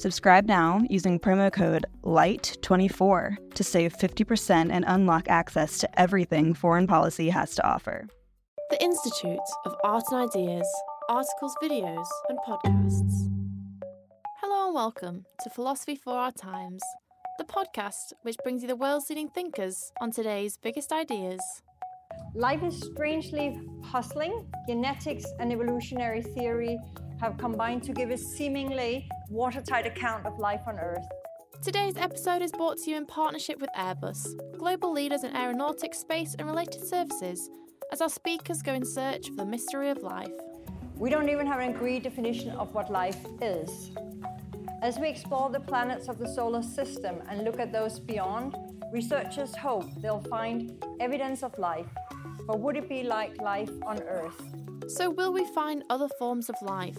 Subscribe now using promo code LIGHT24 to save 50% and unlock access to everything foreign policy has to offer. The Institute of Art and Ideas, articles, videos, and podcasts. Hello and welcome to Philosophy for Our Times, the podcast which brings you the world's leading thinkers on today's biggest ideas. Life is strangely puzzling. Genetics and evolutionary theory have combined to give a seemingly watertight account of life on Earth. Today's episode is brought to you in partnership with Airbus, global leaders in aeronautics, space, and related services, as our speakers go in search of the mystery of life. We don't even have an agreed definition of what life is. As we explore the planets of the solar system and look at those beyond, researchers hope they'll find evidence of life. But would it be like life on Earth? So, will we find other forms of life?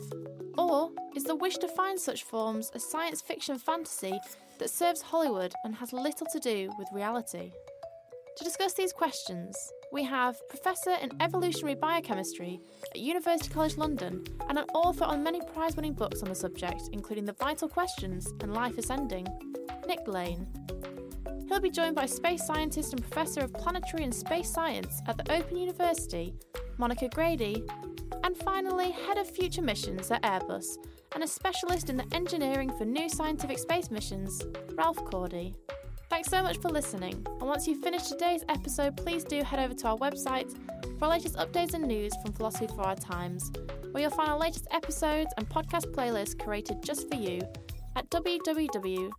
Or is the wish to find such forms a science fiction fantasy that serves Hollywood and has little to do with reality? To discuss these questions, we have Professor in Evolutionary Biochemistry at University College London and an author on many prize winning books on the subject, including The Vital Questions and Life Ascending, Nick Lane. He'll be joined by space scientist and Professor of Planetary and Space Science at the Open University, Monica Grady, and finally, Head of Future Missions at Airbus and a specialist in the engineering for new scientific space missions, Ralph Cordey. Thanks so much for listening, and once you've finished today's episode, please do head over to our website for our latest updates and news from Philosophy for Our Times, where you'll find our latest episodes and podcast playlists created just for you at www.iai.tv.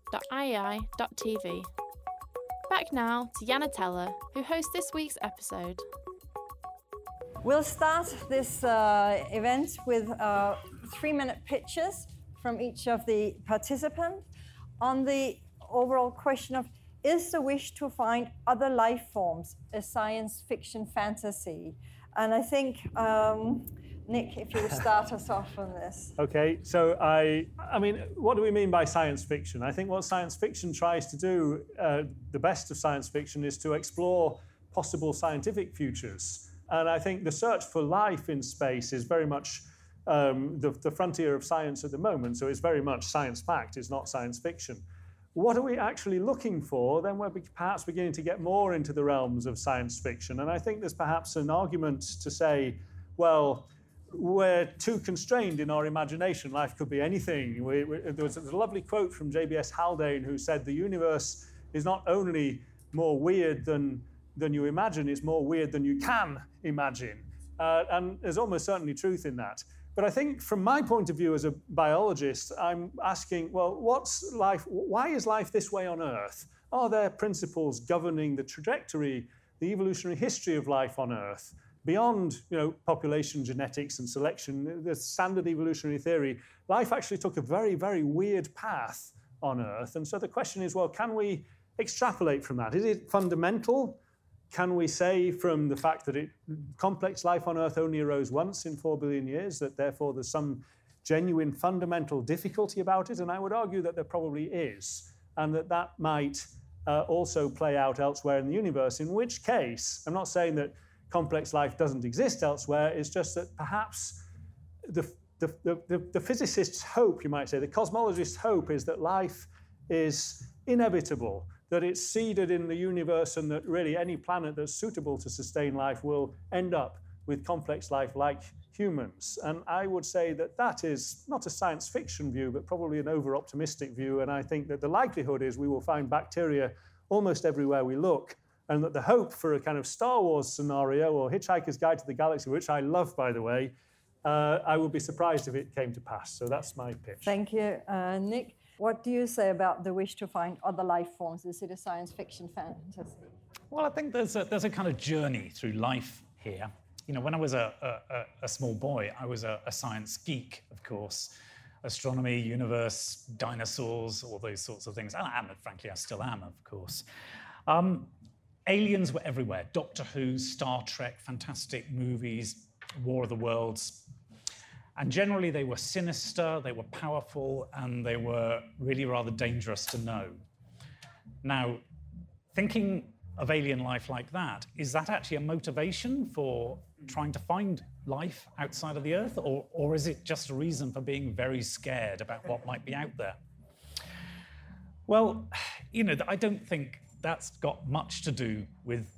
Back now to Jana Teller, who hosts this week's episode. We'll start this uh, event with uh, three minute pitches from each of the participants on the overall question of is the wish to find other life forms a science fiction fantasy? And I think, um, Nick, if you would start us off on this. Okay, so I, I mean, what do we mean by science fiction? I think what science fiction tries to do, uh, the best of science fiction, is to explore possible scientific futures. And I think the search for life in space is very much um, the, the frontier of science at the moment. So it's very much science fact, it's not science fiction. What are we actually looking for? Then we're perhaps beginning to get more into the realms of science fiction. And I think there's perhaps an argument to say, well, we're too constrained in our imagination. Life could be anything. We, we, there was a lovely quote from J.B.S. Haldane who said, The universe is not only more weird than, than you imagine, it's more weird than you can imagine. Uh, and there's almost certainly truth in that. But I think from my point of view as a biologist, I'm asking, well, what's life? Why is life this way on Earth? Are there principles governing the trajectory, the evolutionary history of life on Earth? Beyond you know, population genetics and selection, the standard evolutionary theory, life actually took a very, very weird path on Earth. And so the question is, well, can we extrapolate from that? Is it fundamental? Can we say from the fact that it, complex life on Earth only arose once in four billion years that therefore there's some genuine fundamental difficulty about it? And I would argue that there probably is, and that that might uh, also play out elsewhere in the universe, in which case, I'm not saying that complex life doesn't exist elsewhere, it's just that perhaps the, the, the, the physicist's hope, you might say, the cosmologist's hope is that life is inevitable, that it's seeded in the universe and that really any planet that's suitable to sustain life will end up with complex life like humans. And I would say that that is not a science fiction view, but probably an over optimistic view. And I think that the likelihood is we will find bacteria almost everywhere we look. and that the hope for a kind of Star Wars scenario or Hitchhiker's Guide to the Galaxy, which I love, by the way, uh, I would be surprised if it came to pass. So that's my pitch. Thank you, uh, Nick. What do you say about the wish to find other life forms? Is it a science fiction fantasy? Well, I think there's a, there's a kind of journey through life here. You know, when I was a, a, a small boy, I was a, a science geek, of course. Astronomy, universe, dinosaurs, all those sorts of things. And I am, frankly, I still am, of course. Um, aliens were everywhere. Doctor Who, Star Trek, fantastic movies, War of the Worlds. And generally, they were sinister, they were powerful, and they were really rather dangerous to know. Now, thinking of alien life like that, is that actually a motivation for trying to find life outside of the Earth, or, or is it just a reason for being very scared about what might be out there? Well, you know, I don't think that's got much to do with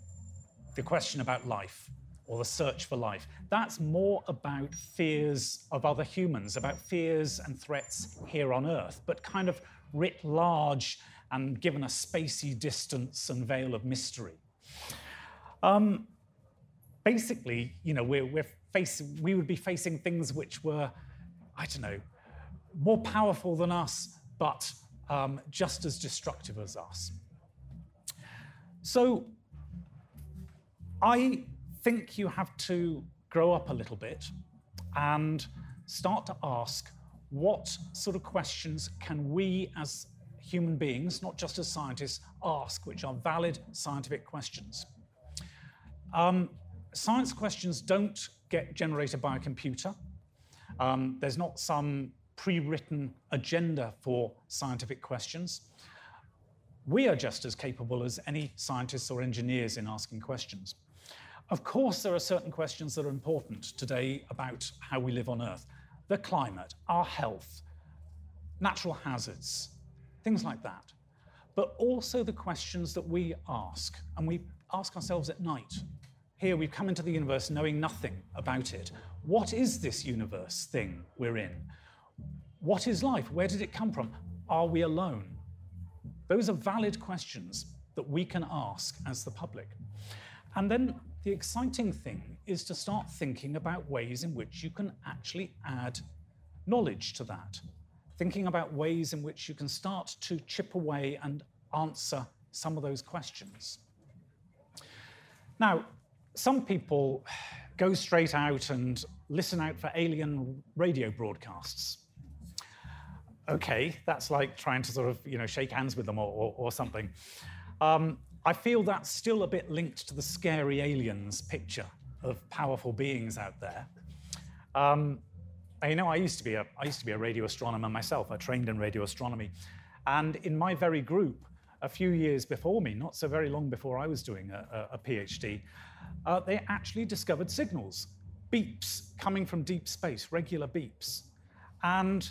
the question about life or the search for life. That's more about fears of other humans, about fears and threats here on Earth, but kind of writ large and given a spacey distance and veil of mystery. Um, basically, you know, we're, we're facing, we would be facing things which were, I don't know, more powerful than us, but um, just as destructive as us. So I think you have to grow up a little bit and start to ask what sort of questions can we as human beings, not just as scientists, ask, which are valid scientific questions. Um, science questions don't get generated by a computer. Um, there's not some pre written agenda for scientific questions. We are just as capable as any scientists or engineers in asking questions. Of course, there are certain questions that are important today about how we live on Earth the climate, our health, natural hazards, things like that. But also the questions that we ask, and we ask ourselves at night. Here, we've come into the universe knowing nothing about it. What is this universe thing we're in? What is life? Where did it come from? Are we alone? Those are valid questions that we can ask as the public. And then the exciting thing is to start thinking about ways in which you can actually add knowledge to that. Thinking about ways in which you can start to chip away and answer some of those questions. Now, some people go straight out and listen out for alien radio broadcasts okay, that's like trying to sort of you know shake hands with them or, or, or something. Um, I feel that's still a bit linked to the scary aliens picture of powerful beings out there. Um, you know, I used to be a I used to be a radio astronomer myself. I trained in radio astronomy, and in my very group, a few years before me, not so very long before I was doing a, a, a PhD, uh, they actually discovered signals, beeps coming from deep space, regular beeps, and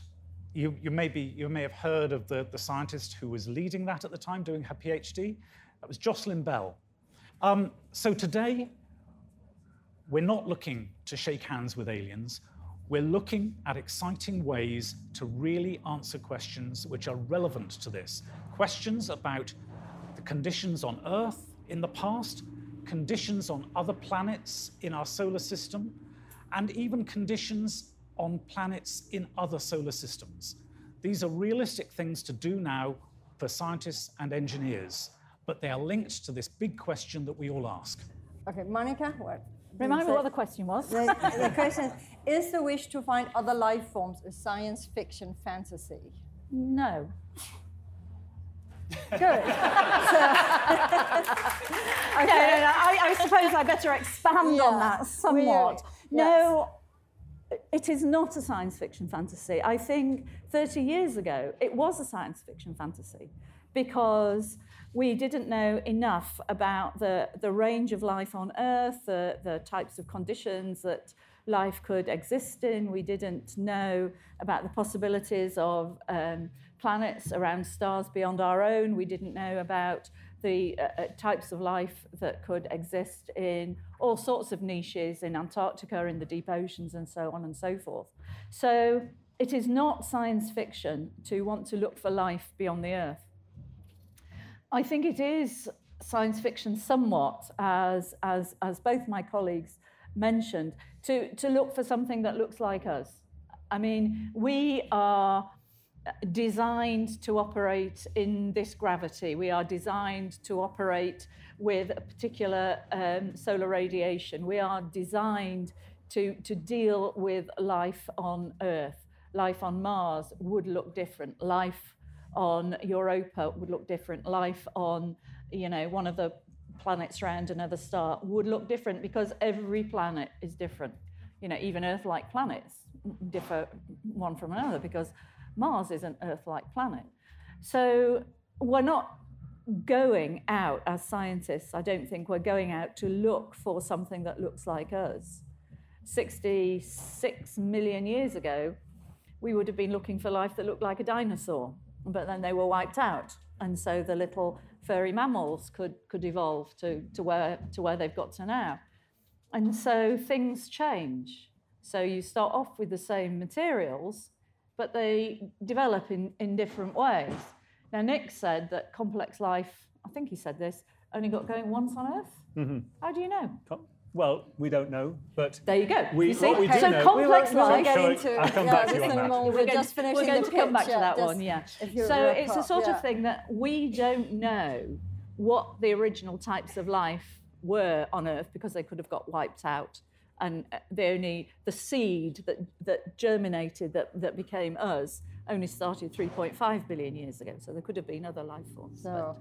you, you, may be, you may have heard of the, the scientist who was leading that at the time, doing her PhD. That was Jocelyn Bell. Um, so today, we're not looking to shake hands with aliens. We're looking at exciting ways to really answer questions which are relevant to this. Questions about the conditions on Earth in the past, conditions on other planets in our solar system, and even conditions on planets in other solar systems. These are realistic things to do now for scientists and engineers, but they are linked to this big question that we all ask. Okay, Monica, what? Remind me what the question was. The, the question is Is the wish to find other life forms a science fiction fantasy? No. Good. so, okay. no, no, I, I, suppose I better expand yeah. on that somewhat. Yes. No, it is not a science fiction fantasy. I think 30 years ago, it was a science fiction fantasy because we didn't know enough about the, the range of life on Earth, the, the types of conditions that life could exist in. We didn't know about the possibilities of um, planets around stars beyond our own. We didn't know about the uh, uh, types of life that could exist in all sorts of niches in Antarctica, in the deep oceans, and so on and so forth. So it is not science fiction to want to look for life beyond the Earth. I think it is science fiction somewhat, as, as, as both my colleagues mentioned, to, to look for something that looks like us. I mean, we are designed to operate in this gravity. We are designed to operate with a particular um, solar radiation. We are designed to, to deal with life on Earth. Life on Mars would look different. Life on Europa would look different. Life on, you know, one of the planets around another star would look different because every planet is different. You know, even Earth-like planets differ one from another because Mars is an Earth-like planet. So we're not going out as scientists. I don't think we're going out to look for something that looks like us. 66 million years ago, we would have been looking for life that looked like a dinosaur but then they were wiped out. And so the little furry mammals could, could evolve to, to, where, to where they've got to now. And so things change. So you start off with the same materials, but they develop in, in different ways. Now, Nick said that complex life, I think he said this, only got going once on Earth. Mm-hmm. How do you know? Well, we don't know, but there you go. We, you see? We so know, complex we life. Get into, I'll come yeah, back to you on that. We're, we're just finishing We're going to come back to that yeah, one. Yeah. So it's a sort yeah. of thing that we don't know what the original types of life were on Earth because they could have got wiped out, and uh, the only the seed that that germinated that that became us only started 3.5 billion years ago. So there could have been other life forms. So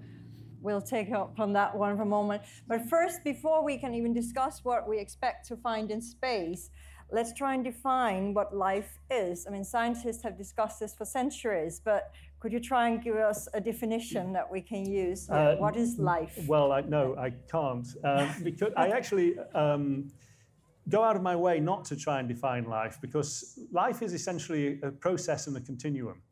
we'll take up on that one for a moment. But first, before we can even discuss what we expect to find in space, let's try and define what life is. I mean, scientists have discussed this for centuries, but could you try and give us a definition that we can use? Uh, what is life? Well, I, no, I can't. Um, because I actually um, go out of my way not to try and define life because life is essentially a process and a continuum.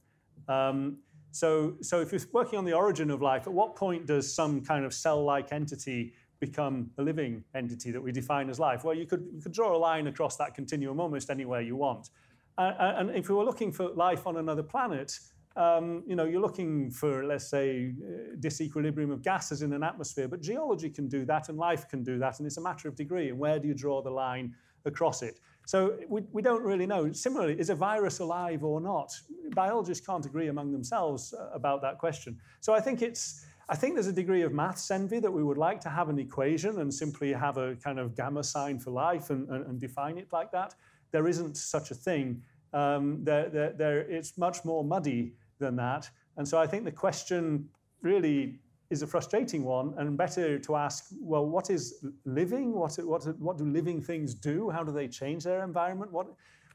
Um, so, so if you're working on the origin of life, at what point does some kind of cell-like entity become a living entity that we define as life? Well, you could, you could draw a line across that continuum almost anywhere you want. Uh, and if we were looking for life on another planet, um, you know, you're looking for, let's say, uh, disequilibrium of gases in an atmosphere, but geology can do that and life can do that, and it's a matter of degree. And where do you draw the line across it? So we, we don't really know. Similarly, is a virus alive or not? Biologists can't agree among themselves uh, about that question. So I think it's I think there's a degree of maths envy that we would like to have an equation and simply have a kind of gamma sign for life and, and, and define it like that. There isn't such a thing. Um, there, there, there, it's much more muddy than that. And so I think the question really is a frustrating one and better to ask, well, what is living? What, what, what do living things do? How do they change their environment? What,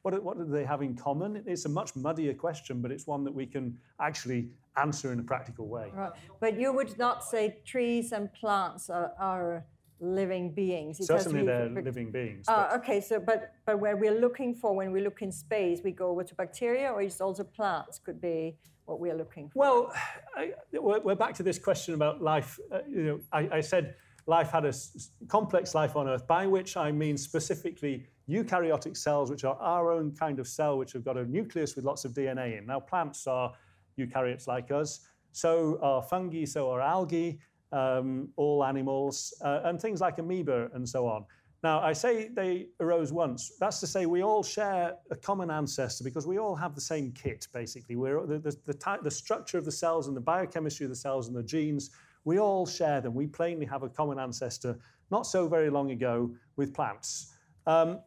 what, what do they have in common? It's a much muddier question, but it's one that we can actually answer in a practical way. Right. But you would not say trees and plants are, are living beings. Certainly they're living beings. Uh, okay, so but but where we're looking for when we look in space, we go over to bacteria, or is also plants could be what we're looking for? Well, I, we're back to this question about life. Uh, you know, I, I, said life had a s- complex life on Earth, by which I mean specifically eukaryotic cells, which are our own kind of cell, which have got a nucleus with lots of DNA in. Now, plants are eukaryotes like us. So are fungi, so are algae, um, all animals, uh, and things like amoeba and so on. Now, I say they arose once. That's to say, we all share a common ancestor because we all have the same kit, basically. We're, the, the, the, type, the structure of the cells and the biochemistry of the cells and the genes, we all share them. We plainly have a common ancestor not so very long ago with plants. Um,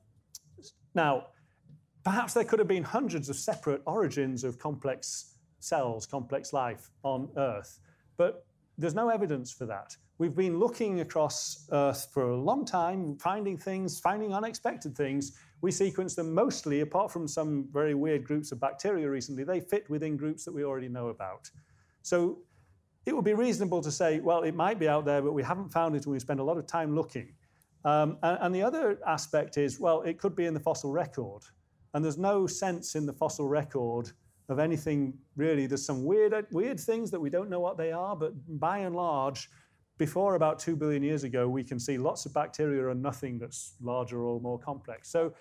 now, perhaps there could have been hundreds of separate origins of complex cells, complex life on Earth, but there's no evidence for that. We've been looking across Earth for a long time, finding things, finding unexpected things. We sequence them mostly, apart from some very weird groups of bacteria recently, they fit within groups that we already know about. So it would be reasonable to say, well, it might be out there, but we haven't found it and we spend a lot of time looking. Um, and, and the other aspect is, well, it could be in the fossil record. And there's no sense in the fossil record of anything really. There's some weird, weird things that we don't know what they are, but by and large, before about 2 billion years ago, we can see lots of bacteria and nothing that's larger or more complex. So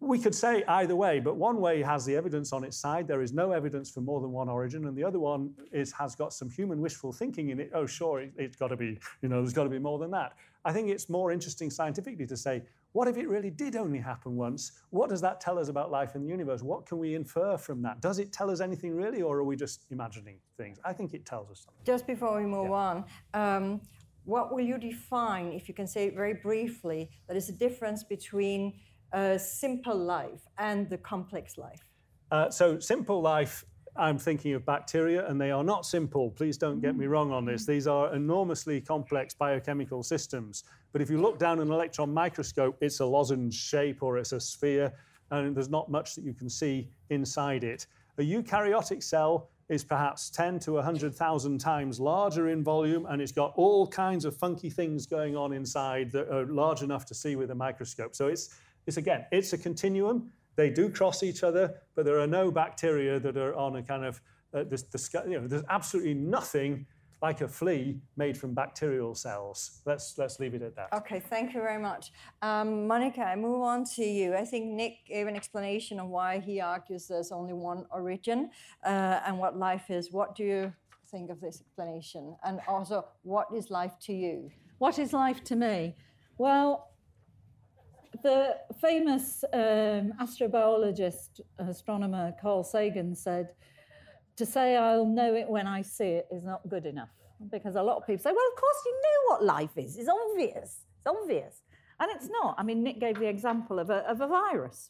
we could say either way, but one way has the evidence on its side. There is no evidence for more than one origin, and the other one is has got some human wishful thinking in it. Oh, sure, it, has got to be, you know, there's got to be more than that. I think it's more interesting scientifically to say, what if it really did only happen once? What does that tell us about life in the universe? What can we infer from that? Does it tell us anything really, or are we just imagining things? I think it tells us something. Just before we move yeah. on, um, what will you define, if you can say it very briefly, that is the difference between a simple life and the complex life? Uh, so, simple life, I'm thinking of bacteria, and they are not simple. Please don't get me mm. wrong on this. These are enormously complex biochemical systems. But if you look down an electron microscope, it's a lozenge shape or it's a sphere, and there's not much that you can see inside it. A eukaryotic cell is perhaps 10 to 100,000 times larger in volume, and it's got all kinds of funky things going on inside that are large enough to see with a microscope. So it's is again, it's a continuum. They do cross each other, but there are no bacteria that are on a kind of, uh, this, this, you know, there's absolutely nothing like a flea made from bacterial cells. Let's, let's leave it at that. Okay, thank you very much. Um, Monica, I move on to you. I think Nick gave an explanation of why he argues there's only one origin uh, and what life is. What do you think of this explanation? And also, what is life to you? What is life to me? Well, the famous um, astrobiologist, astronomer Carl Sagan said, to say I'll know it when I see it is not good enough. Because a lot of people say, well, of course you know what life is. It's obvious. It's obvious. And it's not. I mean, Nick gave the example of a, of a virus.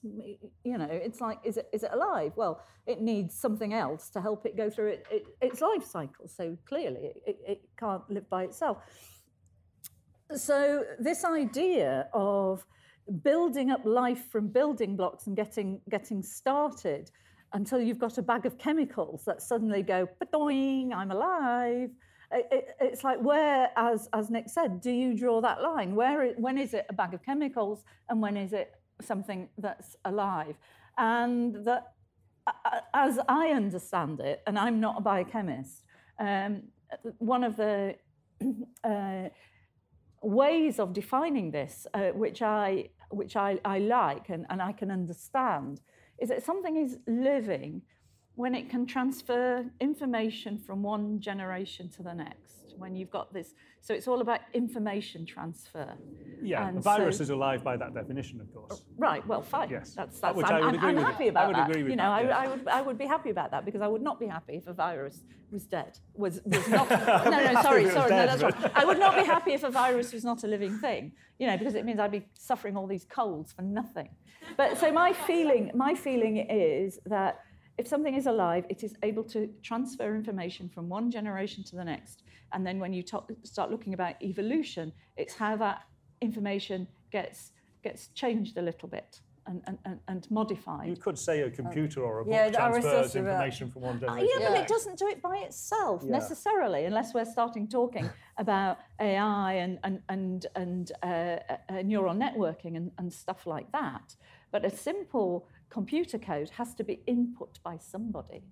You know, it's like, is it, is it alive? Well, it needs something else to help it go through it, it, its life cycle. So clearly, it, it can't live by itself. So, this idea of building up life from building blocks and getting, getting started until you've got a bag of chemicals that suddenly go, doing, I'm alive. It, it, it's like where, as, as Nick said, do you draw that line? Where, when is it a bag of chemicals and when is it something that's alive? And that, as I understand it, and I'm not a biochemist, um, one of the uh, ways of defining this, uh, which I which I, I like and, and I can understand, is that something is living when it can transfer information from one generation to the next. When you've got this, so it's all about information transfer. Yeah, and a virus so, is alive by that definition, of course. Oh, right. Well, fine. Yes. That's, that's Which I'm, I would agree I'm, with happy about I would that. agree with you know, that, I, I, would, I would be happy about that because I would not be happy if a virus was dead. Was was not. no, no, sorry, sorry, dead, no, that's wrong. I would not be happy if a virus was not a living thing. You know, because it means I'd be suffering all these colds for nothing. But so my feeling, my feeling is that if something is alive, it is able to transfer information from one generation to the next. And then when you talk, start looking about evolution, it's how that information gets, gets changed a little bit. And, and, and, modified. You could say a computer or a book yeah, transfers information from one generation. Uh, yeah, but it doesn't do it by itself yeah. necessarily, unless we're starting talking about AI and, and, and, and uh, uh, neural networking and, and stuff like that. But a simple computer code has to be input by somebody,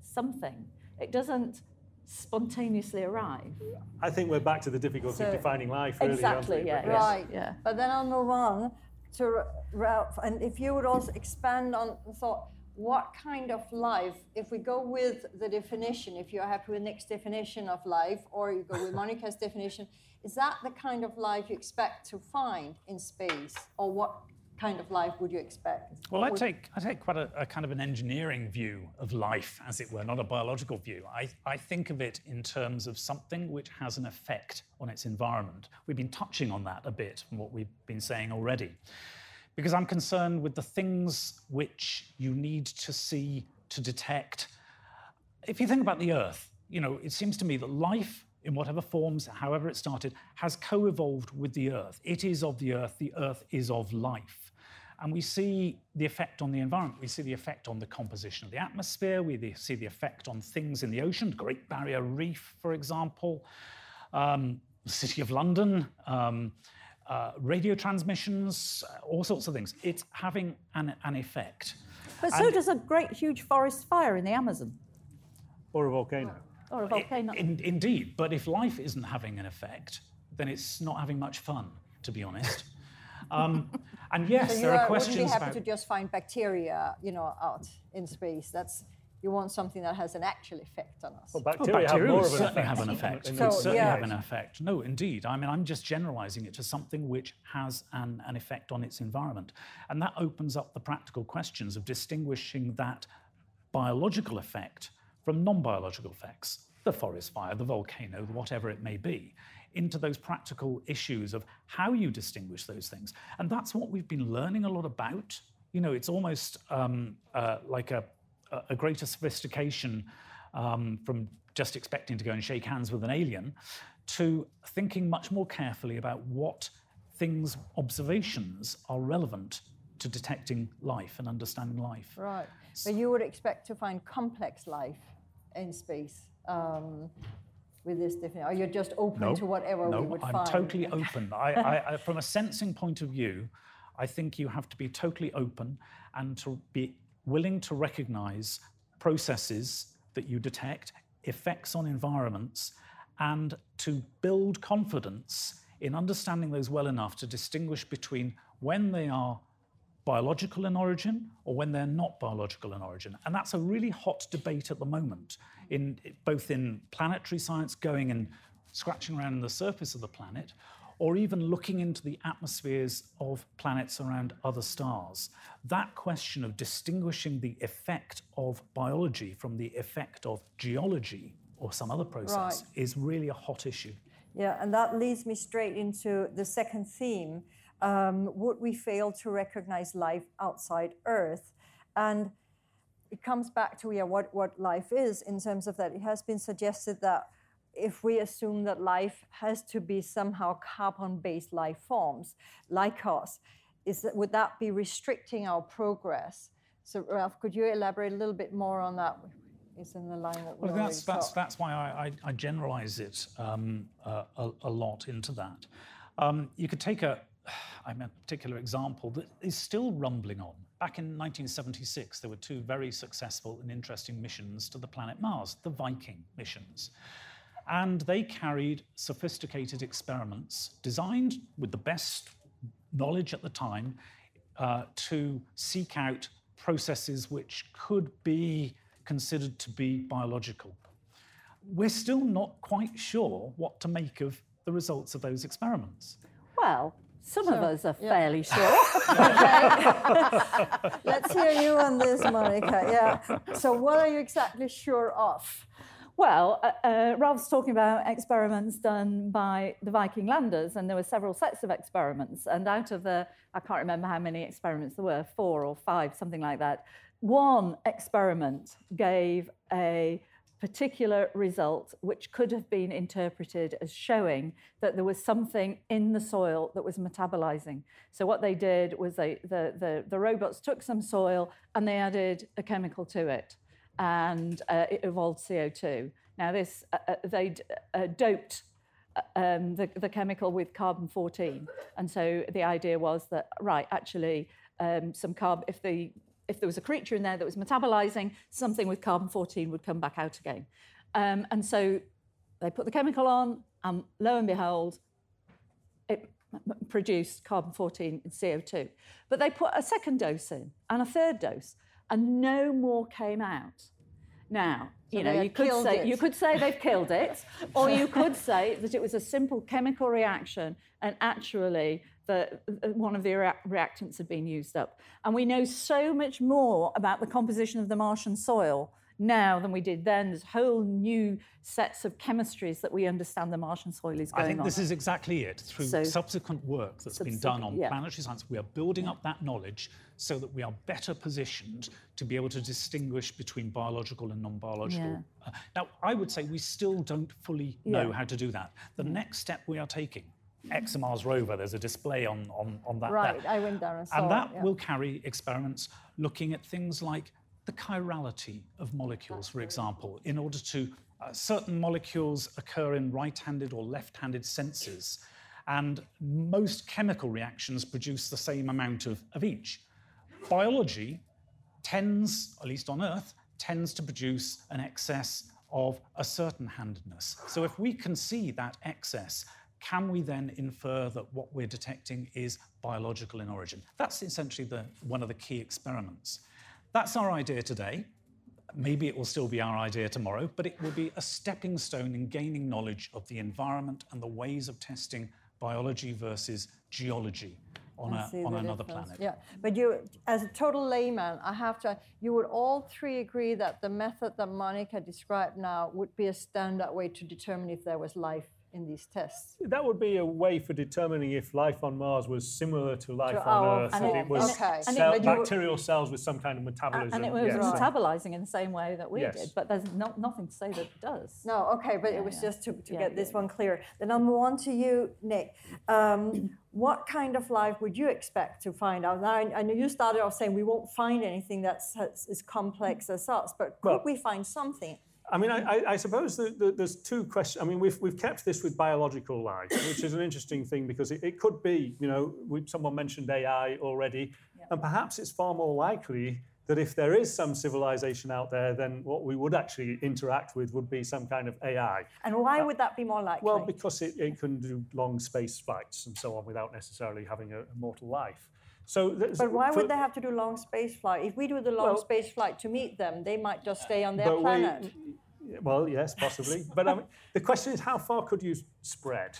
something. It doesn't spontaneously arrive. I think we're back to the difficulty so, of defining life, really. Exactly, yeah. Yes. Right, yeah. But then I'll move on to Ralph, and if you would also expand on the thought, what kind of life, if we go with the definition, if you're happy with Nick's definition of life, or you go with Monica's definition, is that the kind of life you expect to find in space? Or what kind of life would you expect? Well, I take, I take quite a, a, kind of an engineering view of life, as it were, not a biological view. I, I think of it in terms of something which has an effect on its environment. We've been touching on that a bit from what we've been saying already. Because I'm concerned with the things which you need to see to detect. If you think about the Earth, you know, it seems to me that life in whatever forms, however it started, has co evolved with the Earth. It is of the Earth, the Earth is of life. And we see the effect on the environment. We see the effect on the composition of the atmosphere. We see the effect on things in the ocean, Great Barrier Reef, for example, um, the City of London, um, uh, radio transmissions, uh, all sorts of things. It's having an, an effect. But so and does a great, huge forest fire in the Amazon. Or a volcano. Or a volcano. In, indeed. But if life isn't having an effect, then it's not having much fun, to be honest. Um, and yes, so there are are, questions wouldn't be happy about. to just find bacteria, you know, out in space. That's you want something that has an actual effect on us. Well, Well, bacteria, bacteria have more of an certainly effect. have an effect. in It So, would certainly yeah. have an effect. No, indeed. I mean, I'm just generalizing it to something which has an, an effect on its environment. And that opens up the practical questions of distinguishing that biological effect from non biological effects, the forest fire, the volcano, whatever it may be, into those practical issues of how you distinguish those things. And that's what we've been learning a lot about. You know, it's almost um, uh, like a, a- greater sophistication um, from just expecting to go and shake hands with an alien to thinking much more carefully about what things, observations are relevant to detecting life and understanding life. Right. But you would expect to find complex life in space um, with this definition. Are you're just open to whatever no, we would I'm find. totally open. I, I, I, from a sensing point of view, I think you have to be totally open and to be willing to recognize processes that you detect, effects on environments, and to build confidence in understanding those well enough to distinguish between when they are biological in origin or when they're not biological in origin. And that's a really hot debate at the moment, in both in planetary science, going and scratching around in the surface of the planet, or even looking into the atmospheres of planets around other stars. That question of distinguishing the effect of biology from the effect of geology or some other process Right. is really a hot issue. Yeah, and that leads me straight into the second theme. Um, would we fail to recognize life outside Earth? And it comes back to yeah, what, what life is in terms of that. It has been suggested that if we assume that life has to be somehow carbon-based life forms like us, is that, would that be restricting our progress? So, Ralph, could you elaborate a little bit more on that? It's in the line that we Well, that's, that's, that's why I, I, I generalize it um, uh, a, a lot into that. Um, you could take a, I mean, a particular example that is still rumbling on. Back in 1976, there were two very successful and interesting missions to the planet Mars, the Viking missions. And they carried sophisticated experiments designed with the best knowledge at the time uh, to seek out processes which could be considered to be biological. We're still not quite sure what to make of the results of those experiments. Well, some of us are yeah. fairly sure. Let's hear you on this, Monica. Yeah. So, what are you exactly sure of? Well, uh, uh, Ralph's talking about experiments done by the Viking landers, and there were several sets of experiments. And out of the, I can't remember how many experiments there were, four or five, something like that. One experiment gave a particular result which could have been interpreted as showing that there was something in the soil that was metabolizing. So what they did was they, the, the, the robots took some soil and they added a chemical to it and uh, it evolved CO2. Now, this uh, uh, they uh, doped uh, um, the, the chemical with carbon 14, and so the idea was that right, actually, um, some carb if the if there was a creature in there that was metabolizing, something with carbon 14 would come back out again. Um, and so they put the chemical on, and lo and behold, it produced carbon 14 and CO2. But they put a second dose in and a third dose, and no more came out. Now, you know, you could say it. you could say they've killed it, or you could say that it was a simple chemical reaction, and actually the, one of the reactants had been used up. And we know so much more about the composition of the Martian soil now than we did then. There's whole new sets of chemistries that we understand the Martian soil is going on. I think on. this is exactly it. Through So- subsequent work that's been done on yeah. planetary science, we are building up that knowledge so that we are better positioned to be able to distinguish between biological and non-biological. Uh, now, I would say we still don't fully know how to do that. The next step we are taking, ExoMars rover, there's a display on, on, on that Right, there. I went there and saw And it, that yeah. will carry experiments looking at things like the chirality of molecules, for example, in order to uh, certain molecules occur in right-handed or left-handed senses, and most chemical reactions produce the same amount of, of each. Biology tends, at least on Earth, tends to produce an excess of a certain handedness. So if we can see that excess can we then infer that what we're detecting is biological in origin? That's essentially the, one of the key experiments. That's our idea today. Maybe it will still be our idea tomorrow, but it will be a stepping stone in gaining knowledge of the environment and the ways of testing biology versus geology on, a, on another difference. planet. Yeah, but you, as a total layman, I have to, you would all three agree that the method that Monica described now would be a standard way to determine if there was life in these tests. That would be a way for determining if life on Mars was similar to life To on our Earth, form. and it was Okay. And it- cell- but you- bacterial cells with some kind of metabolism. And it was yes. metabolizing in the same way that we Yes. did, but there's no, nothing to say that it does. No, okay, but it was yeah. just to, to Yeah, get this yeah. one clear. Then I'll move on to you, Nick. Um, what kind of life would you expect to find out? Now, I, I know you started off saying we won't find anything that's as, as complex as us, but could Well- we find something? I mean, I, I- suppose that that there's two questions. I mean, we've, we've kept this with biological life, which is an interesting thing because it, it could be, you know, we, someone mentioned AI already, and perhaps it's far more likely that if there is some civilization out there, then what we would actually interact with would be some kind of AI. And why uh, would that be more likely? Well, because it, it can do long space flights and so on without necessarily having a, a mortal life. So, but why for- would they have to do long space flight? If we do the long Well- space flight to meet them, they might just stay on their But we- planet. Well, yes, possibly. but I mean, the question is, how far could you spread?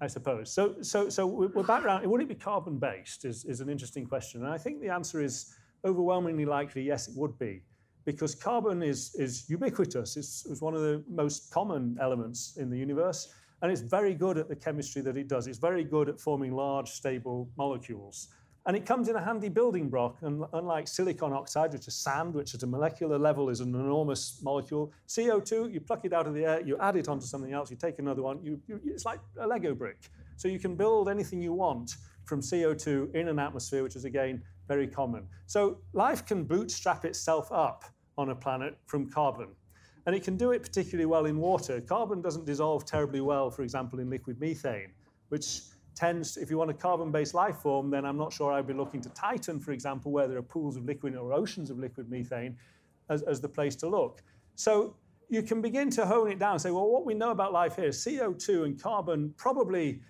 I suppose. So, so, so we're we're back around. Would it be carbon based? Is, is an interesting question, and I think the answer is overwhelmingly likely yes, it would be, because carbon is is ubiquitous. It's, it's one of the most common elements in the universe, and it's very good at the chemistry that it does. It's very good at forming large, stable molecules. And it comes in a handy building block, and unlike silicon oxide, which is sand, which at a molecular level is an enormous molecule, CO2, you pluck it out of the air, you add it onto something else, you take another one, you, you, it's like a Lego brick. So you can build anything you want from CO2 in an atmosphere, which is again very common. So life can bootstrap itself up on a planet from carbon. And it can do it particularly well in water. Carbon doesn't dissolve terribly well, for example, in liquid methane, which tends, if you want a carbon-based life form, then I'm not sure I'd be looking to Titan, for example, where there are pools of liquid or oceans of liquid methane, as, as the place to look. So you can begin to hone it down and say, well, what we know about life here, CO2 and carbon probably,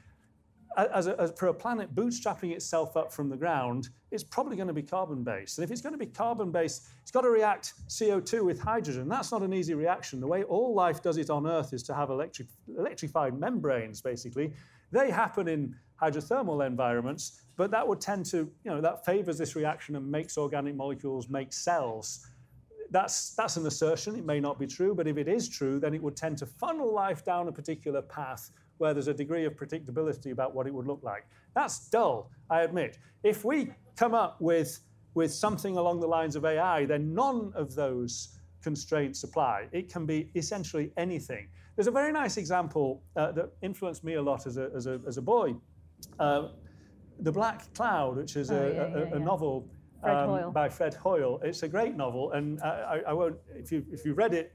as, a, as for a planet bootstrapping itself up from the ground, it's probably going to be carbon-based. And if it's going to be carbon-based, it's got to react CO2 with hydrogen. That's not an easy reaction. The way all life does it on Earth is to have electric, electrified membranes, basically. They happen in hydrothermal environments, but that would tend to, you know, that favors this reaction and makes organic molecules make cells. That's, that's an assertion. It may not be true, but if it is true, then it would tend to funnel life down a particular path where there's a degree of predictability about what it would look like. That's dull, I admit. If we come up with, with something along the lines of AI, then none of those constraints apply. It can be essentially anything. There's a very nice example uh, that influenced me a lot as a, as a, as a boy. Uh, the Black Cloud, which is Oh, a, yeah, a- yeah, a yeah. novel Fred um, by Fred Hoyle. It's a great novel, and I, I, won't. If you if you read it,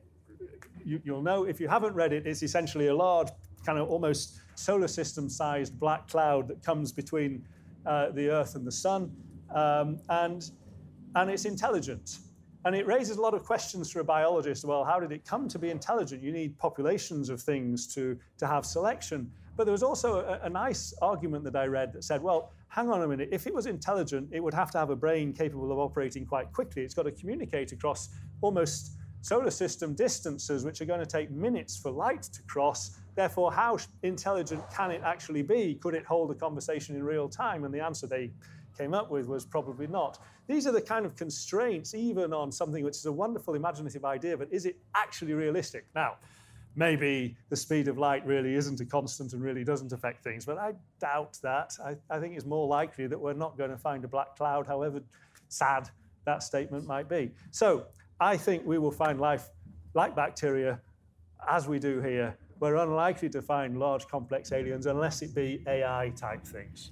you, you'll know. If you haven't read it, it's essentially a large, kind of almost solar system-sized black cloud that comes between uh, the Earth and the Sun, um, and and it's intelligent. And it raises a lot of questions for a biologist. Well, how did it come to be intelligent? You need populations of things to, to have selection. But there was also a, a nice argument that I read that said, well, hang on a minute, if it was intelligent, it would have to have a brain capable of operating quite quickly. It's got to communicate across almost solar system distances, which are going to take minutes for light to cross. Therefore, how intelligent can it actually be? Could it hold a conversation in real time? And the answer they came up with was probably not. These are the kind of constraints, even on something which is a wonderful imaginative idea, but is it actually realistic? Now, maybe the speed of light really isn't a constant and really doesn't affect things, but I doubt that. I, I think it's more likely that we're not going to find a black cloud, however sad that statement might be. So I think we will find life like bacteria, as we do here. We're unlikely to find large complex aliens unless it be AI type things.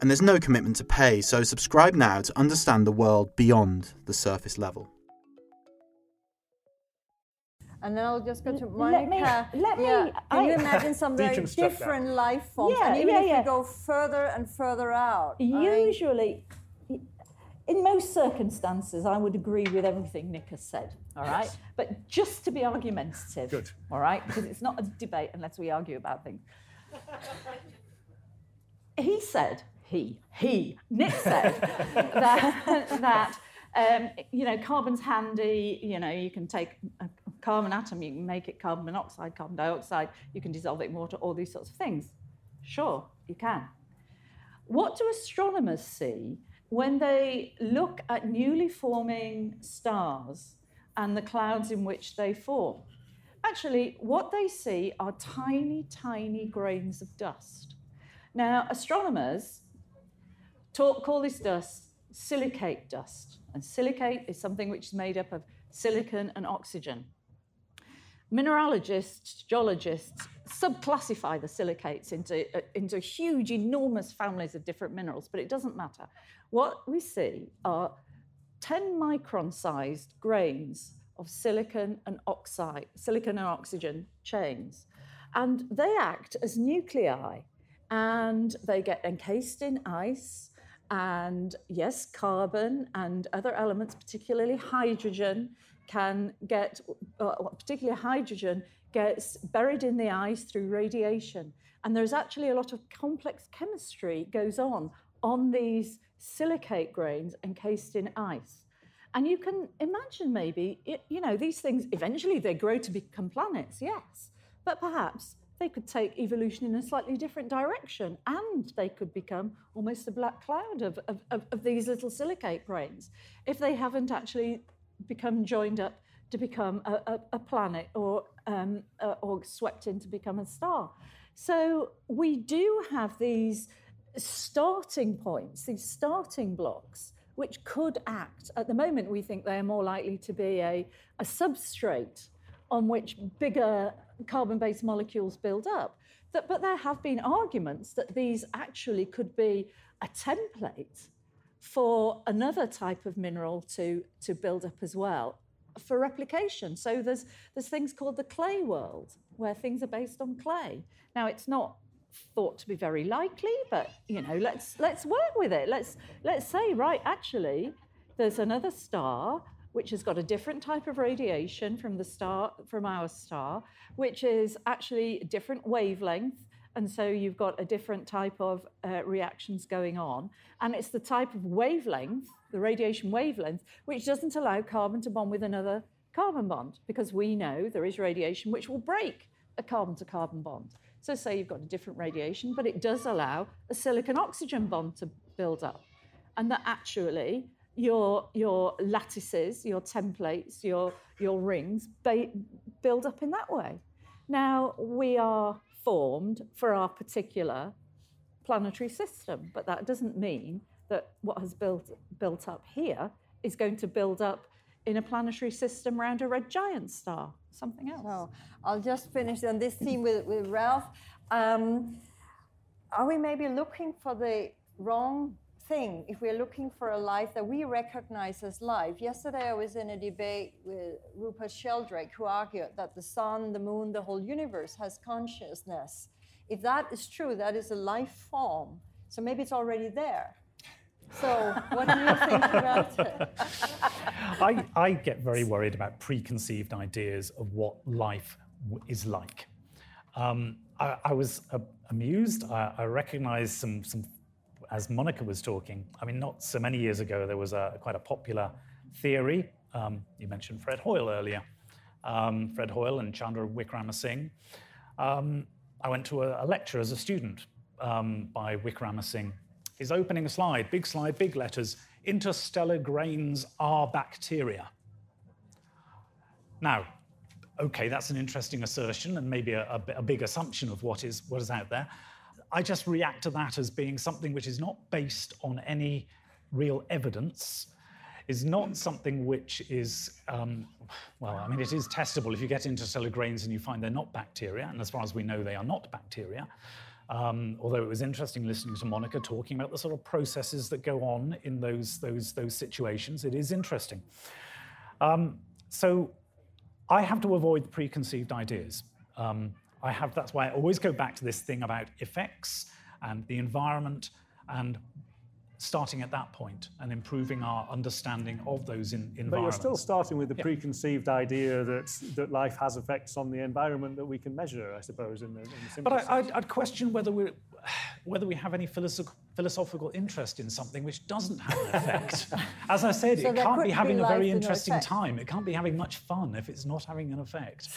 and there's no commitment to pay, so subscribe now to understand the world beyond the surface level. And then I'll just go to Let me- Monica. let me- yeah. Can you imagine some very Deconstruct that. different life forms? Yeah, and even yeah, if yeah. we go further and further out. I mean, Usually, in most circumstances, I would agree with everything Nick has said, all right? But just to be argumentative, Good. all right? Because it's not a debate unless we argue about things. he said, he, he, Nick said that, that um, you know, carbon's handy, you know, you can take a carbon atom, you can make it carbon monoxide, carbon dioxide, you can dissolve it in water, all these sorts of things. Sure, you can. What do astronomers see when they look at newly forming stars and the clouds in which they form? Actually, what they see are tiny, tiny grains of dust. Now, astronomers talk, call this dust silicate dust. And silicate is something which is made up of silicon and oxygen. Mineralogists, geologists subclassify the silicates into, uh, into huge, enormous families of different minerals, but it doesn't matter. What we see are 10 micron sized grains of silicon and oxide, silicon and oxygen chains. And they act as nuclei and they get encased in ice. And yes, carbon and other elements, particularly hydrogen, can get, uh, particularly hydrogen, gets buried in the ice through radiation. And there's actually a lot of complex chemistry goes on on these silicate grains encased in ice. And you can imagine maybe, it, you know, these things eventually they grow to become planets, yes, but perhaps they could take evolution in a slightly different direction and they could become almost a black cloud of, of, of, of these little silicate grains if they haven't actually become joined up to become a, a, a planet or, um, uh, or swept in to become a star. So we do have these starting points, these starting blocks, which could act. At the moment, we think they are more likely to be a, a substrate on which bigger carbon based molecules build up. That, but there have been arguments that these actually could be a template for another type of mineral to, to build up as well for replication. So there's, there's things called the clay world, where things are based on clay. Now, it's not thought to be very likely, but you know, let's let's work with it. Let's let's say, right, actually, there's another star which has got a different type of radiation from the star from our star, which is actually a different wavelength. And so you've got a different type of uh, reactions going on. And it's the type of wavelength, the radiation wavelength, which doesn't allow carbon to bond with another carbon bond, because we know there is radiation which will break a carbon to carbon bond. So, say you've got a different radiation, but it does allow a silicon oxygen bond to build up. And that actually your, your lattices, your templates, your, your rings ba- build up in that way. Now, we are formed for our particular planetary system, but that doesn't mean that what has built, built up here is going to build up in a planetary system around a red giant star, something else. So I'll just finish on this theme with, with Ralph. Um, are we maybe looking for the wrong thing if we're looking for a life that we recognize as life? Yesterday I was in a debate with Rupert Sheldrake, who argued that the sun, the moon, the whole universe has consciousness. If that is true, that is a life form. So maybe it's already there. So, what do you think about it? I, I get very worried about preconceived ideas of what life is like. Um, I, I was uh, amused. I, I recognized some, some, as Monica was talking, I mean, not so many years ago, there was a quite a popular theory. Um, you mentioned Fred Hoyle earlier. Um, Fred Hoyle and Chandra Wickramasinghe. Um, I went to a, a lecture as a student um, by Wickramasinghe. His opening slide, big slide, big letters, interstellar grains are bacteria. Now, okay, that's an interesting assertion and maybe a, a, a big assumption of what is, what is out there. I just react to that as being something which is not based on any real evidence. is not something which is, um, well, I mean, it is testable if you get interstellar grains and you find they're not bacteria, and as far as we know, they are not bacteria. Um, although it was interesting listening to Monica talking about the sort of processes that go on in those, those, those situations. It is interesting. Um, so I have to avoid preconceived ideas. Um, I have, that's why I always go back to this thing about effects and the environment and starting at that point and improving our understanding of those in, environments. But you're still starting with the yeah. preconceived idea that that life has effects on the environment that we can measure, I suppose, in the, in the But I, would question whether we whether we have any philosoph- philosophical interest in something which doesn't have an effect. As I said, so it can't be having a very interesting time. It can't be having much fun if it's not having an effect.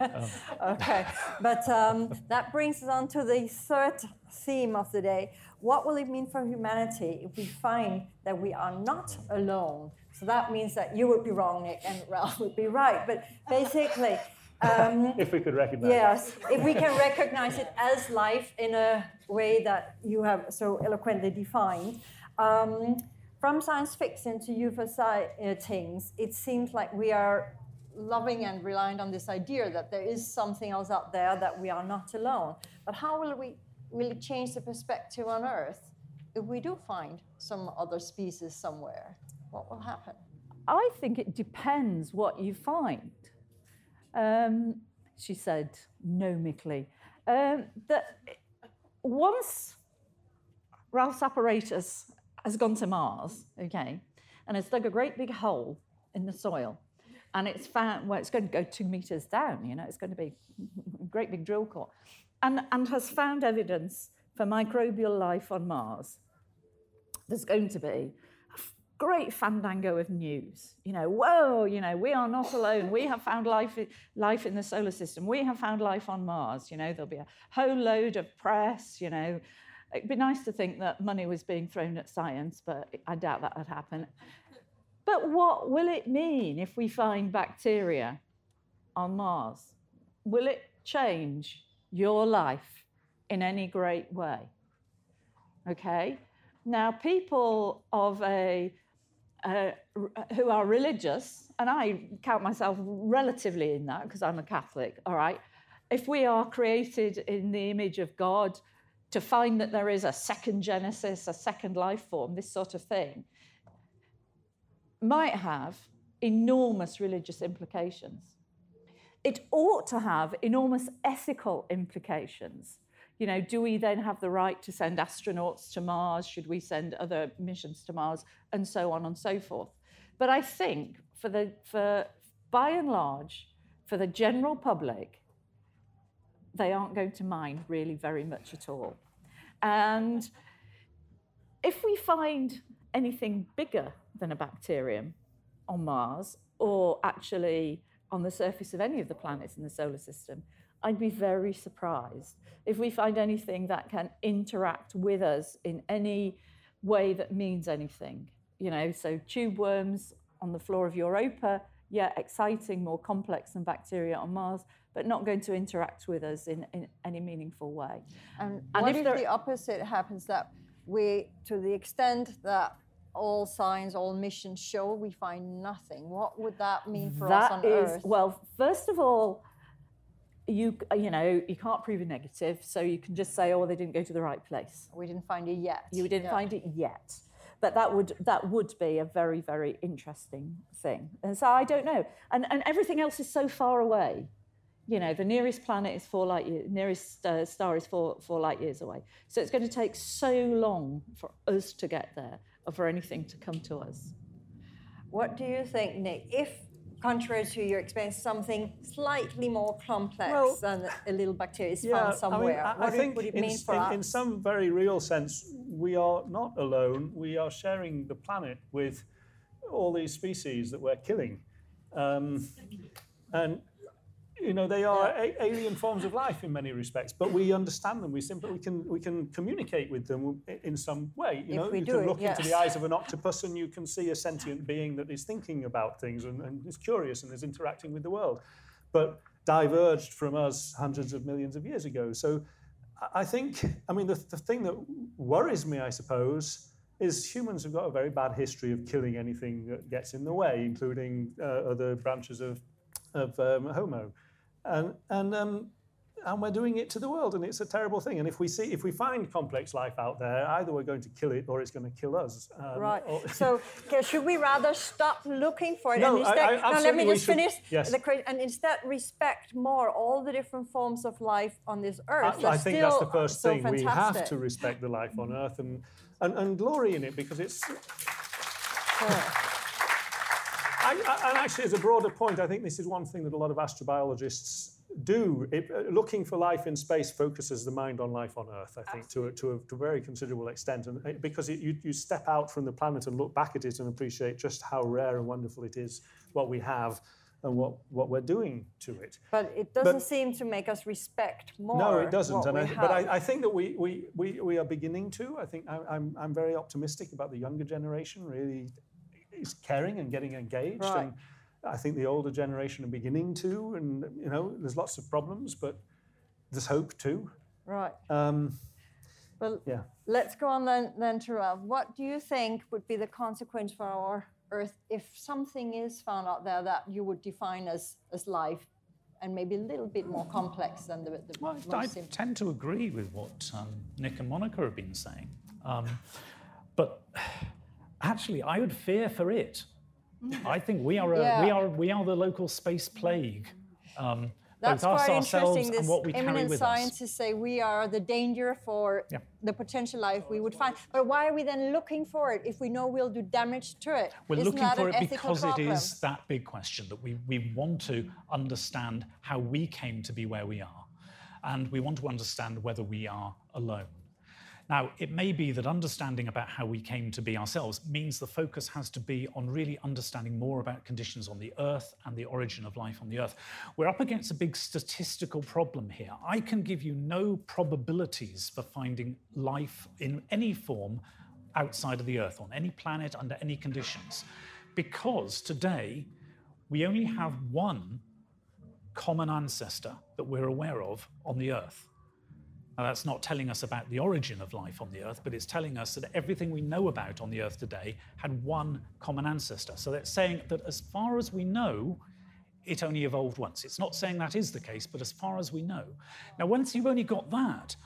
um. Okay, but um, that brings us on to the third theme of the day, what will it mean for humanity if we find that we are not alone? So that means that you would be wrong, Nick, and Ralph would be right. But basically, um, if we could recognize yes, it. if we can recognize it as life in a way that you have so eloquently defined. Um, from science fiction to UFO things, it seems like we are loving and reliant on this idea that there is something else out there that we are not alone. But how will we will it change the perspective on Earth if we do find some other species somewhere? What will happen? I think it depends what you find. Um, she said gnomically. Um, that once Ralph's apparatus has gone to Mars, okay, and has dug a great big hole in the soil, and it's found, well, it's going to go two meters down, you know, it's going to be a great big drill core and, and has found evidence for microbial life on Mars, there's going to be great fandango of news. You know, whoa, you know, we are not alone. We have found life, life in the solar system. We have found life on Mars. You know, there'll be a whole load of press, you know. It'd be nice to think that money was being thrown at science, but I doubt that would happen. But what will it mean if we find bacteria on Mars? Will it change your life in any great way. Okay? Now, people of a uh, who are religious, and I count myself relatively in that because I'm a Catholic, all right? If we are created in the image of God, to find that there is a second Genesis, a second life form, this sort of thing, might have enormous religious implications it ought to have enormous ethical implications. You know, do we then have the right to send astronauts to Mars? Should we send other missions to Mars? And so on and so forth. But I think for the for by and large, for the general public, they aren't going to mind really very much at all. And if we find anything bigger than a bacterium on Mars, or actually on the surface of any of the planets in the solar system, I'd be very surprised if we find anything that can interact with us in any way that means anything. You know, so tube worms on the floor of Europa, yeah, exciting, more complex than bacteria on Mars, but not going to interact with us in, in any meaningful way. And, and what if, if the opposite happens that we, to the extent that all signs, all missions show we find nothing. What would that mean for that us on is, Earth? Well, first of all, you you know you can't prove a negative, so you can just say, oh, they didn't go to the right place. We didn't find it yet. You didn't yeah. find it yet. But that would that would be a very very interesting thing. And so I don't know. And and everything else is so far away. You know, the nearest planet is four light years, nearest uh, star is four four light years away. So it's going to take so long for us to get there or for anything to come to us. What do you think, Nick? If, contrary to your experience, something slightly more complex well, than a little bacteria is yeah, found somewhere, I, mean, I, what I think would it in, in, us? In some very real sense, we are not alone. We are sharing the planet with all these species that we're killing. Um, and you know they are yeah. a- alien forms of life in many respects but we understand them we simply we can we can communicate with them in some way you if know you can look yes. into the eyes of an octopus and you can see a sentient being that is thinking about things and, and is curious and is interacting with the world but diverged from us hundreds of millions of years ago so i think i mean the, the thing that worries me i suppose is humans have got a very bad history of killing anything that gets in the way, including uh, other branches of, of um, Homo. And, and um, and we're doing it to the world, and it's a terrible thing. And if we see, if we find complex life out there, either we're going to kill it or it's going to kill us. Um, right. Or so, should we rather stop looking for it no, and instead? I, I, no, let me just should, finish yes. the and instead respect more all the different forms of life on this earth. I, I think that's the first so thing. Fantastic. We have to respect the life on Earth and and, and glory in it because it's. I, and actually, as a broader point, I think this is one thing that a lot of astrobiologists do. It, uh, looking for life in space focuses the mind on life on Earth, I think, to a, to, a, to a very considerable extent. And uh, because it, you, you step out from the planet and look back at it and appreciate just how rare and wonderful it is, what we have and what, what we're doing to it. But it doesn't but, seem to make us respect more. No, it doesn't. And I, but I, I, think that we, we, we, we are beginning to. I think I, I'm, I'm very optimistic about the younger generation really is caring and getting engaged. Right. And I think the older generation are beginning to, and you know, there's lots of problems, but there's hope too. Right. Um, well, yeah. Let's go on then, then to Ralph. What do you think would be the consequence for our Earth if something is found out there that you would define as, as life and maybe a little bit more complex than the, the well, I tend to agree with what um, Nick and Monica have been saying. Um, but actually, I would fear for it. I think we are, a, Yeah. we are, we are the local space plague. Um, That's quite ourselves interesting. and This what we eminent with us. scientists say we are the danger for Yeah. the potential life we would find. But why are we then looking for it if we know we'll do damage to it? We're Isn't looking for it because problem? it is that big question that we, we want to understand how we came to be where we are. And we want to understand whether we are alone. Now, it may be that understanding about how we came to be ourselves means the focus has to be on really understanding more about conditions on the Earth and the origin of life on the Earth. We're up against a big statistical problem here. I can give you no probabilities for finding life in any form outside of the Earth, on any planet, under any conditions, because today we only have one common ancestor that we're aware of on the Earth. That's not telling us about the origin of life on the Earth, but it's telling us that everything we know about on the Earth today had one common ancestor. So that's saying that as far as we know, it only evolved once. It's not saying that is the case, but as far as we know. Now, once you've only got that,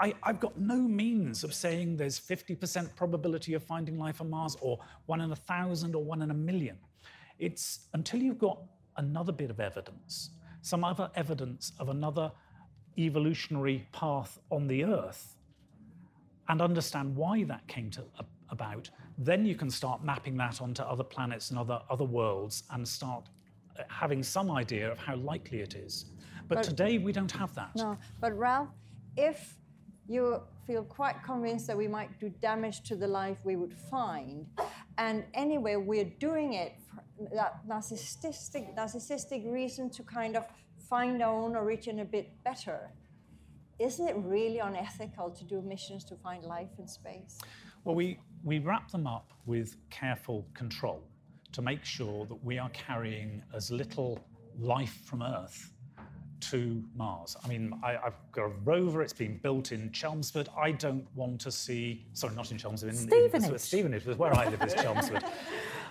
I, have got no means of saying there's 50% probability of finding life on Mars, or one in a thousand, or one in a million. It's until you've got another bit of evidence, some other evidence of another evolutionary path on the Earth and understand why that came to, about, then you can start mapping that onto other planets and other, other worlds and start uh, having some idea of how likely it is. But, But- today we don't have that. No, but Ralph, if you feel quite convinced that we might do damage to the life we would find, and anyway, we're doing it for that narcissistic, narcissistic reason to kind of find our own origin a bit better, isn't it really unethical to do missions to find life in space? Well, we, we wrap them up with careful control to make sure that we are carrying as little life from Earth to Mars. I mean, I, have got a rover, it's been built in Chelmsford. I don't want to see, sorry, not in Chelmsford, in Stevenage. In, Stevenage, where I live is Chelmsford.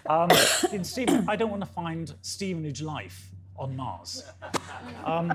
Um, in Stevenage, I don't want to find Stevenage life on Mars. Um,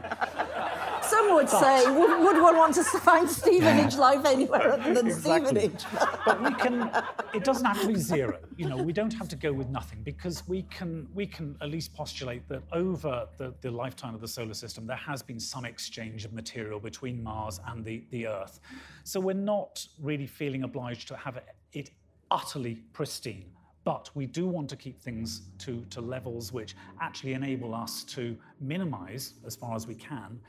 Some would say, would, would one want to find Stevenage life anywhere other than Exactly. Stevenage? but we can it doesn't have to be zero you know we don't have to go with nothing because we can we can at least postulate that over the, the lifetime of the solar system there has been some exchange of material between mars and the, the earth so we're not really feeling obliged to have it, it utterly pristine but we do want to keep things to, to levels which actually enable us to minimize as far as we can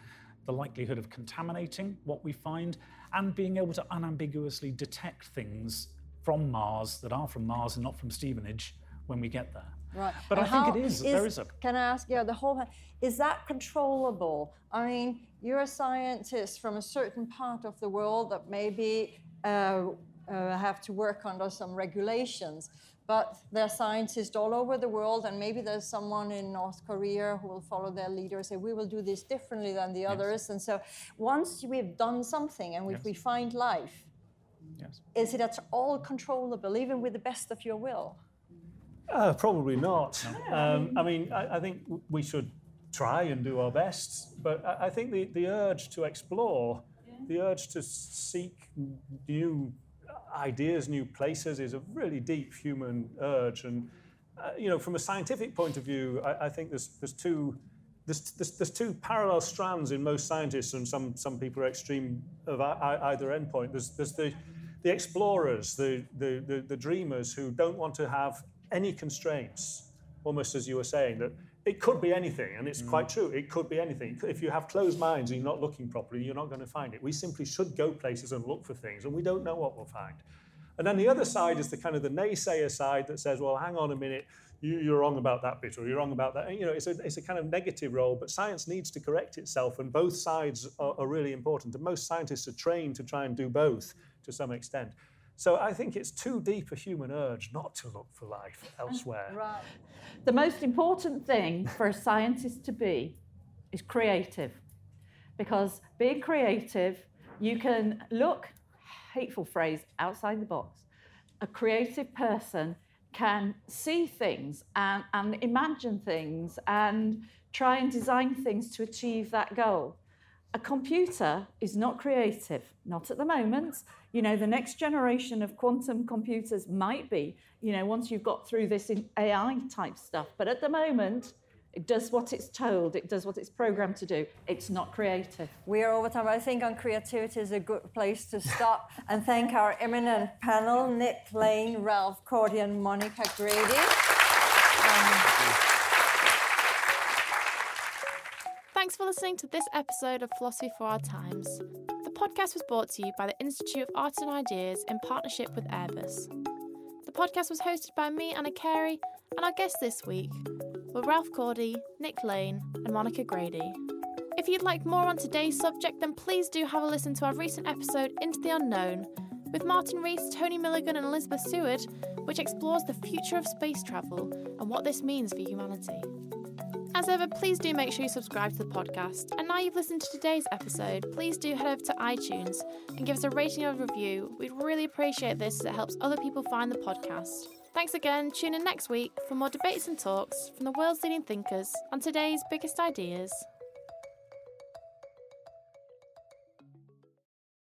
the likelihood of contaminating what we find and being able to unambiguously detect things from Mars that are from Mars and not from Stevenage when we get there. Right. But And I think it is, there is a Can I ask, yeah, the whole, is that controllable? I mean, you're a scientist from a certain part of the world that maybe uh, uh, have to work under some regulations, but there are scientists all over the world, and maybe there's someone in North Korea who will follow their leader and say, we will do this differently than the others. And so once we've done something and if Yes. we find life, Yes. Is it at all controllable, even with the best of your will? Uh, probably not. Um, I mean, I, I think we should try and do our best, but I, I think the, the urge to explore, the urge to seek new ideas, new places, is a really deep human urge. And uh, you know, from a scientific point of view, I, I think there's there's two. There's, there's, there's two parallel strands in most scientists, and some, some people are extreme of either endpoint. There's, there's the, the explorers, the, the, the, the dreamers who don't want to have any constraints, almost as you were saying, that it could be anything, and it's quite mm. true. It could be anything. If you have closed minds and you're not looking properly, you're not going to find it. We simply should go places and look for things, and we don't know what we'll find. And then the other side is the kind of the naysayer side that says, well, hang on a minute, you, you're wrong about that bit, or you're wrong about that. And, you know, it's a, it's a kind of negative role, but science needs to correct itself, and both sides are, are really important. And most scientists are trained to try and do both to some extent. So I think it's too deep a human urge not to look for life elsewhere. Right. The most important thing for a scientist to be is creative. Because being creative, you can look, hateful phrase, outside the box. A creative person can see things and, and imagine things and try and design things to achieve that goal. A computer is not creative, not at the moment. You know, the next generation of quantum computers might be, you know, once you've got through this in AI type stuff. But at the moment, it does what it's told, it does what it's programmed to do. It's not creative. We are over time. I think on creativity is a good place to stop and thank our eminent panel, Nick Lane, Ralph Cordey, and Monica Grady. Thanks for listening to this episode of Philosophy for Our Times. The podcast was brought to you by the Institute of Art and Ideas in partnership with Airbus. The podcast was hosted by me, Anna Carey, and our guests this week were Ralph Cordey, Nick Lane, and Monica Grady. If you'd like more on today's subject, then please do have a listen to our recent episode, Into the Unknown, with Martin Rees, Tony Milligan, and Elizabeth Seward, which explores the future of space travel and what this means for humanity. As ever, please do make sure you subscribe to the podcast. And now you've listened to today's episode, please do head over to iTunes and give us a rating or review. We'd really appreciate this as it helps other people find the podcast. Thanks again. Tune in next week for more debates and talks from the world's leading thinkers on today's biggest ideas.